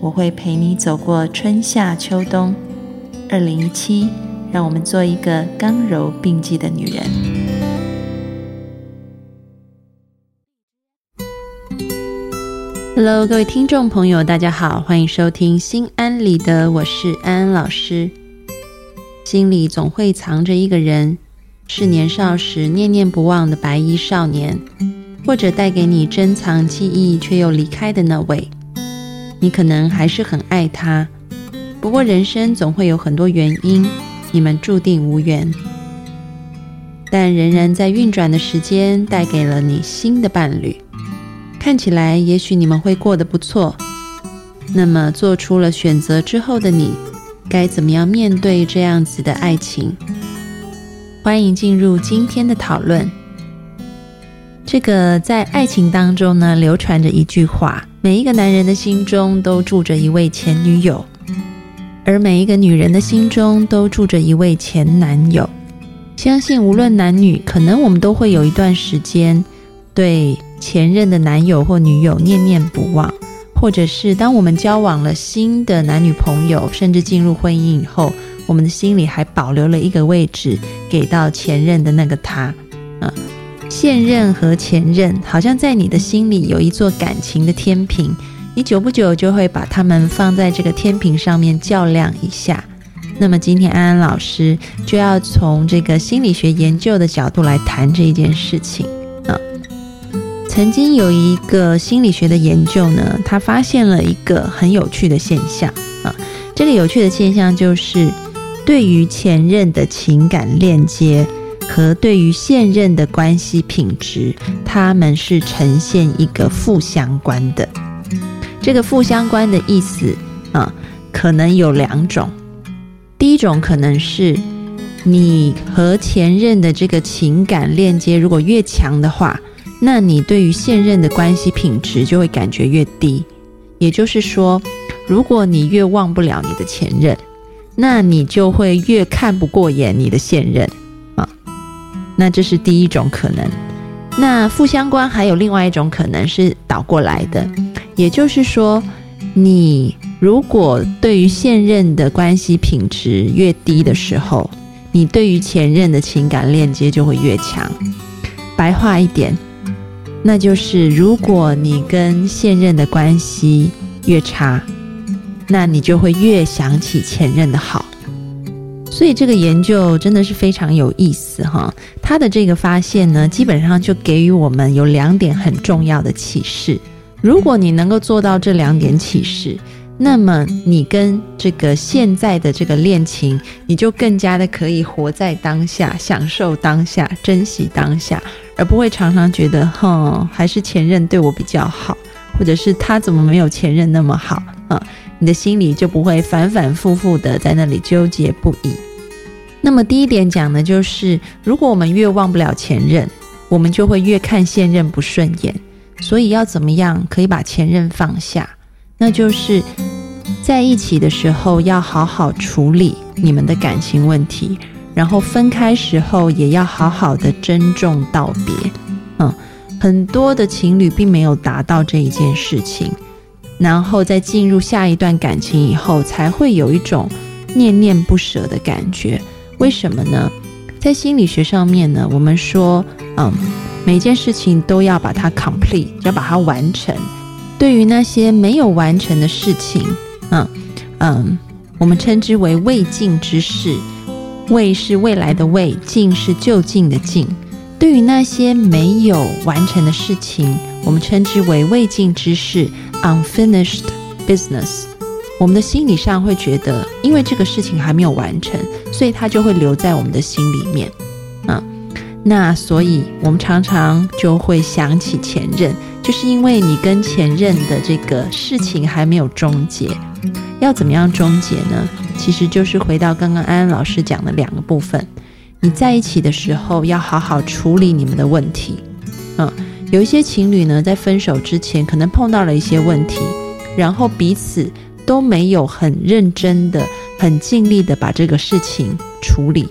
我会陪你走过春夏秋冬。二零一七，让我们做一个刚柔并济的女人。Hello，各位听众朋友，大家好，欢迎收听《心安理得》，我是安安老师。心里总会藏着一个人，是年少时念念不忘的白衣少年。或者带给你珍藏记忆却又离开的那位，你可能还是很爱他。不过人生总会有很多原因，你们注定无缘。但仍然在运转的时间带给了你新的伴侣，看起来也许你们会过得不错。那么做出了选择之后的你，该怎么样面对这样子的爱情？欢迎进入今天的讨论。这个在爱情当中呢，流传着一句话：每一个男人的心中都住着一位前女友，而每一个女人的心中都住着一位前男友。相信无论男女，可能我们都会有一段时间对前任的男友或女友念念不忘，或者是当我们交往了新的男女朋友，甚至进入婚姻以后，我们的心里还保留了一个位置给到前任的那个他，啊。现任和前任好像在你的心里有一座感情的天平，你久不久就会把他们放在这个天平上面较量一下。那么今天安安老师就要从这个心理学研究的角度来谈这一件事情啊。曾经有一个心理学的研究呢，他发现了一个很有趣的现象啊。这个有趣的现象就是对于前任的情感链接。和对于现任的关系品质，他们是呈现一个负相关的。这个负相关的意思啊，可能有两种。第一种可能是你和前任的这个情感链接如果越强的话，那你对于现任的关系品质就会感觉越低。也就是说，如果你越忘不了你的前任，那你就会越看不过眼你的现任。那这是第一种可能，那负相关还有另外一种可能是倒过来的，也就是说，你如果对于现任的关系品质越低的时候，你对于前任的情感链接就会越强。白话一点，那就是如果你跟现任的关系越差，那你就会越想起前任的好。所以这个研究真的是非常有意思哈，他的这个发现呢，基本上就给予我们有两点很重要的启示。如果你能够做到这两点启示，那么你跟这个现在的这个恋情，你就更加的可以活在当下，享受当下，珍惜当下，而不会常常觉得，哼，还是前任对我比较好，或者是他怎么没有前任那么好啊？你的心里就不会反反复复的在那里纠结不已。那么第一点讲的就是，如果我们越忘不了前任，我们就会越看现任不顺眼。所以要怎么样可以把前任放下？那就是在一起的时候要好好处理你们的感情问题，然后分开时候也要好好的珍重道别。嗯，很多的情侣并没有达到这一件事情。然后在进入下一段感情以后，才会有一种念念不舍的感觉。为什么呢？在心理学上面呢，我们说，嗯，每件事情都要把它 complete，要把它完成。对于那些没有完成的事情，嗯嗯，我们称之为未尽之事。未是未来的未，尽是就近的尽。对于那些没有完成的事情，我们称之为未尽之事。Unfinished business，我们的心理上会觉得，因为这个事情还没有完成，所以它就会留在我们的心里面。啊，那所以我们常常就会想起前任，就是因为你跟前任的这个事情还没有终结。要怎么样终结呢？其实就是回到刚刚安安老师讲的两个部分。你在一起的时候，要好好处理你们的问题。嗯，有一些情侣呢，在分手之前可能碰到了一些问题，然后彼此都没有很认真的、很尽力的把这个事情处理。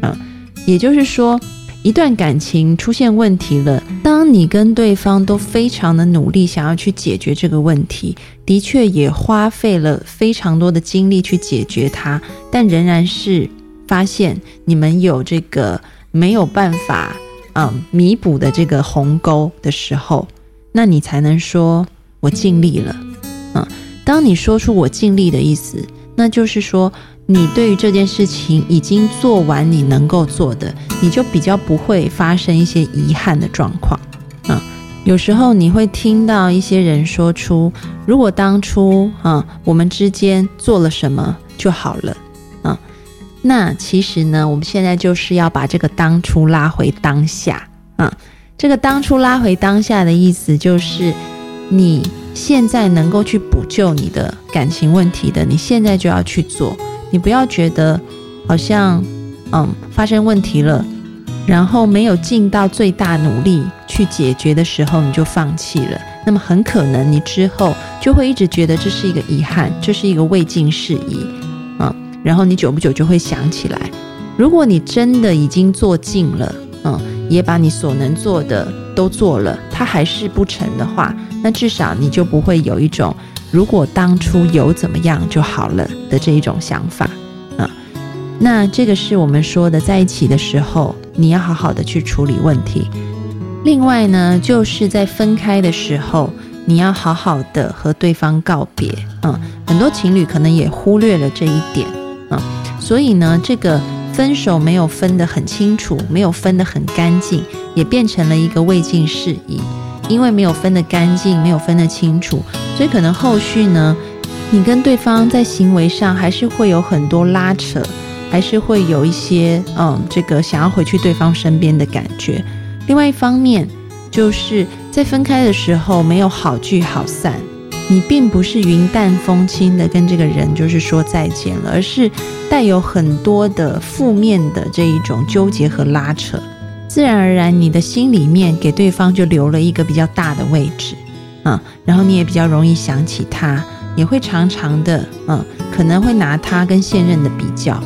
啊，也就是说。一段感情出现问题了，当你跟对方都非常的努力，想要去解决这个问题，的确也花费了非常多的精力去解决它，但仍然是发现你们有这个没有办法嗯弥补的这个鸿沟的时候，那你才能说我尽力了。嗯，当你说出我尽力的意思，那就是说。你对于这件事情已经做完你能够做的，你就比较不会发生一些遗憾的状况。啊，有时候你会听到一些人说出：“如果当初啊，我们之间做了什么就好了。”啊，那其实呢，我们现在就是要把这个当初拉回当下。啊，这个当初拉回当下的意思就是，你现在能够去补救你的感情问题的，你现在就要去做。你不要觉得好像嗯发生问题了，然后没有尽到最大努力去解决的时候，你就放弃了。那么很可能你之后就会一直觉得这是一个遗憾，这是一个未尽事宜啊。然后你久不久就会想起来，如果你真的已经做尽了，嗯，也把你所能做的都做了，他还是不成的话，那至少你就不会有一种。如果当初有怎么样就好了的这一种想法啊，那这个是我们说的，在一起的时候你要好好的去处理问题。另外呢，就是在分开的时候，你要好好的和对方告别。嗯，很多情侣可能也忽略了这一点啊，所以呢，这个分手没有分得很清楚，没有分得很干净，也变成了一个未尽事宜。因为没有分得干净，没有分得清楚，所以可能后续呢，你跟对方在行为上还是会有很多拉扯，还是会有一些嗯，这个想要回去对方身边的感觉。另外一方面，就是在分开的时候没有好聚好散，你并不是云淡风轻的跟这个人就是说再见了，而是带有很多的负面的这一种纠结和拉扯。自然而然，你的心里面给对方就留了一个比较大的位置，嗯，然后你也比较容易想起他，也会常常的，嗯，可能会拿他跟现任的比较。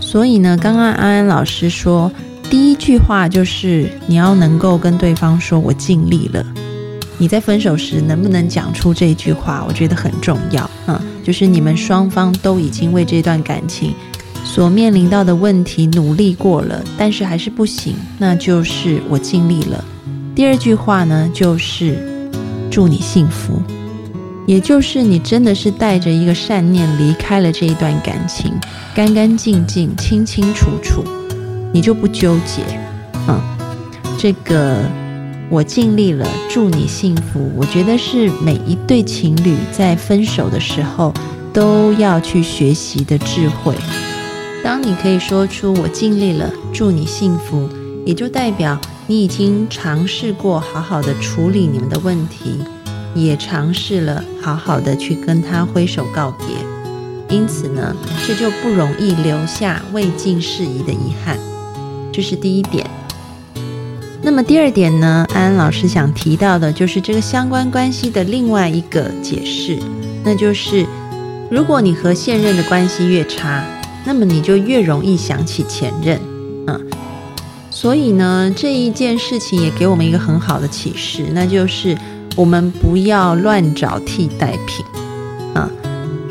所以呢，刚刚安安老师说，第一句话就是你要能够跟对方说“我尽力了”。你在分手时能不能讲出这句话，我觉得很重要，嗯，就是你们双方都已经为这段感情。所面临到的问题努力过了，但是还是不行，那就是我尽力了。第二句话呢，就是祝你幸福，也就是你真的是带着一个善念离开了这一段感情，干干净净、清清楚楚，你就不纠结。嗯，这个我尽力了，祝你幸福。我觉得是每一对情侣在分手的时候都要去学习的智慧。当你可以说出“我尽力了，祝你幸福”，也就代表你已经尝试过好好的处理你们的问题，也尝试了好好的去跟他挥手告别。因此呢，这就不容易留下未尽事宜的遗憾。这是第一点。那么第二点呢，安安老师想提到的就是这个相关关系的另外一个解释，那就是如果你和现任的关系越差。那么你就越容易想起前任，嗯，所以呢，这一件事情也给我们一个很好的启示，那就是我们不要乱找替代品，啊，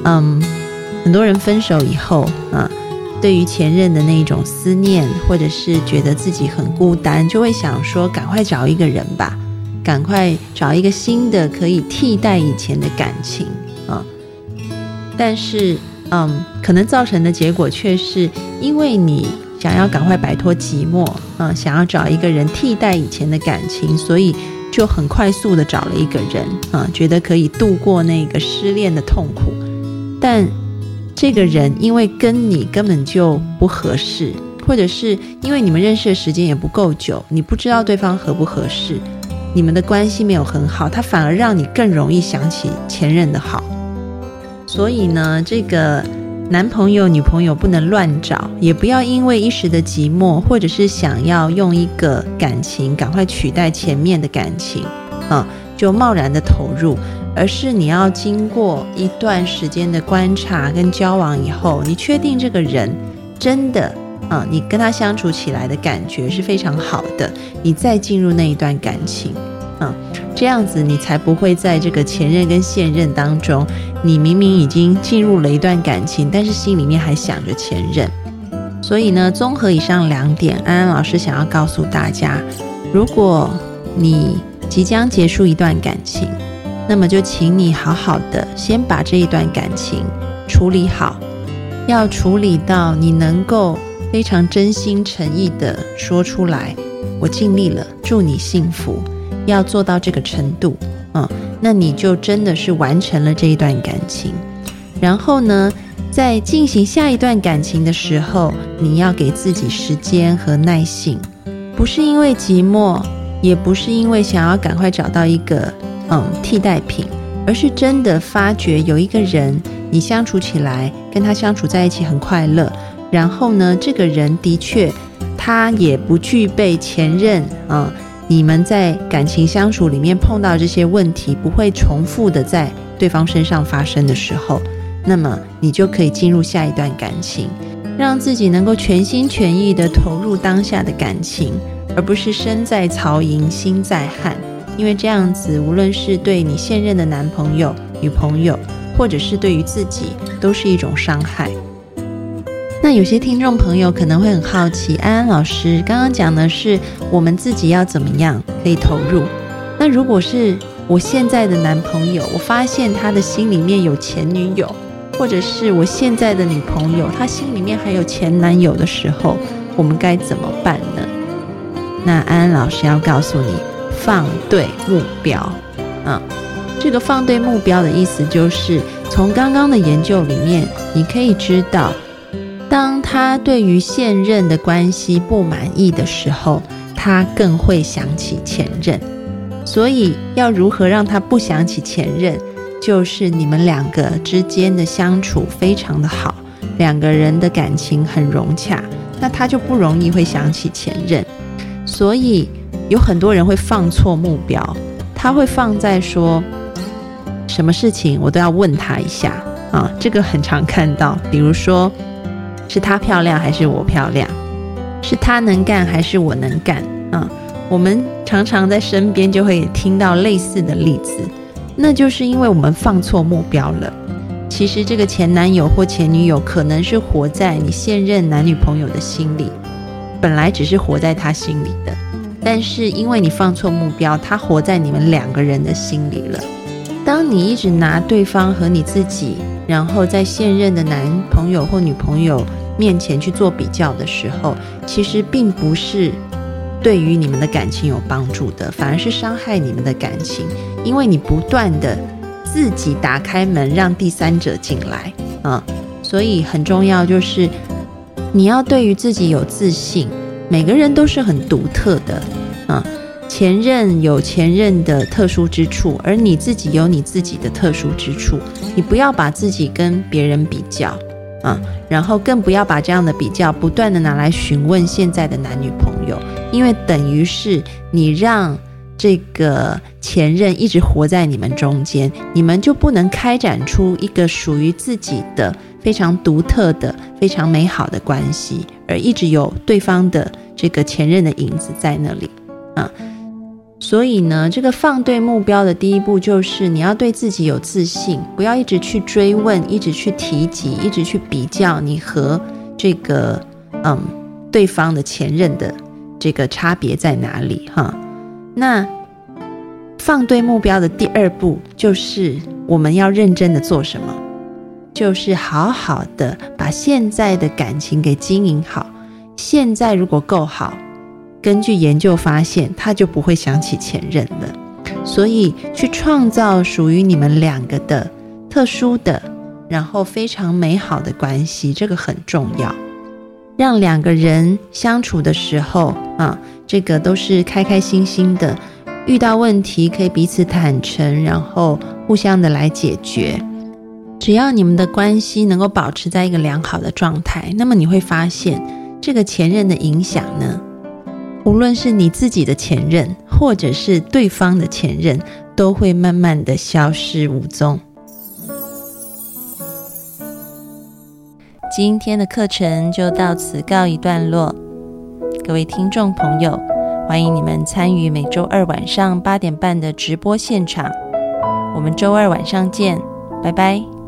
嗯，很多人分手以后，啊，对于前任的那种思念，或者是觉得自己很孤单，就会想说，赶快找一个人吧，赶快找一个新的可以替代以前的感情，啊，但是。嗯，可能造成的结果却是因为你想要赶快摆脱寂寞，嗯，想要找一个人替代以前的感情，所以就很快速的找了一个人，啊，觉得可以度过那个失恋的痛苦。但这个人因为跟你根本就不合适，或者是因为你们认识的时间也不够久，你不知道对方合不合适，你们的关系没有很好，他反而让你更容易想起前任的好。所以呢，这个男朋友、女朋友不能乱找，也不要因为一时的寂寞，或者是想要用一个感情赶快取代前面的感情，啊，就贸然的投入，而是你要经过一段时间的观察跟交往以后，你确定这个人真的。啊，你跟他相处起来的感觉是非常好的，你再进入那一段感情，啊，这样子你才不会在这个前任跟现任当中，你明明已经进入了一段感情，但是心里面还想着前任。所以呢，综合以上两点，安安老师想要告诉大家，如果你即将结束一段感情，那么就请你好好的先把这一段感情处理好，要处理到你能够。非常真心诚意的说出来，我尽力了，祝你幸福。要做到这个程度，嗯，那你就真的是完成了这一段感情。然后呢，在进行下一段感情的时候，你要给自己时间和耐性，不是因为寂寞，也不是因为想要赶快找到一个嗯替代品，而是真的发觉有一个人，你相处起来，跟他相处在一起很快乐。然后呢，这个人的确，他也不具备前任啊。你们在感情相处里面碰到这些问题，不会重复的在对方身上发生的时候，那么你就可以进入下一段感情，让自己能够全心全意的投入当下的感情，而不是身在曹营心在汉。因为这样子，无论是对你现任的男朋友、女朋友，或者是对于自己，都是一种伤害。那有些听众朋友可能会很好奇，安安老师刚刚讲的是我们自己要怎么样可以投入？那如果是我现在的男朋友，我发现他的心里面有前女友，或者是我现在的女朋友，他心里面还有前男友的时候，我们该怎么办呢？那安安老师要告诉你，放对目标。嗯，这个放对目标的意思就是，从刚刚的研究里面，你可以知道。当他对于现任的关系不满意的时候，他更会想起前任。所以，要如何让他不想起前任，就是你们两个之间的相处非常的好，两个人的感情很融洽，那他就不容易会想起前任。所以，有很多人会放错目标，他会放在说，什么事情我都要问他一下啊，这个很常看到，比如说。是她漂亮还是我漂亮？是她能干还是我能干？啊，我们常常在身边就会听到类似的例子，那就是因为我们放错目标了。其实这个前男友或前女友可能是活在你现任男女朋友的心里，本来只是活在他心里的，但是因为你放错目标，他活在你们两个人的心里了。当你一直拿对方和你自己，然后在现任的男朋友或女朋友面前去做比较的时候，其实并不是对于你们的感情有帮助的，反而是伤害你们的感情，因为你不断的自己打开门让第三者进来啊，所以很重要就是你要对于自己有自信，每个人都是很独特的啊。前任有前任的特殊之处，而你自己有你自己的特殊之处。你不要把自己跟别人比较啊，然后更不要把这样的比较不断的拿来询问现在的男女朋友，因为等于是你让这个前任一直活在你们中间，你们就不能开展出一个属于自己的非常独特的、非常美好的关系，而一直有对方的这个前任的影子在那里啊。所以呢，这个放对目标的第一步就是你要对自己有自信，不要一直去追问，一直去提及，一直去比较你和这个嗯对方的前任的这个差别在哪里哈。那放对目标的第二步就是我们要认真的做什么，就是好好的把现在的感情给经营好。现在如果够好。根据研究发现，他就不会想起前任了。所以，去创造属于你们两个的特殊的，然后非常美好的关系，这个很重要。让两个人相处的时候啊，这个都是开开心心的。遇到问题可以彼此坦诚，然后互相的来解决。只要你们的关系能够保持在一个良好的状态，那么你会发现，这个前任的影响呢，无论是你自己的前任，或者是对方的前任，都会慢慢的消失无踪。今天的课程就到此告一段落，各位听众朋友，欢迎你们参与每周二晚上八点半的直播现场，我们周二晚上见，拜拜。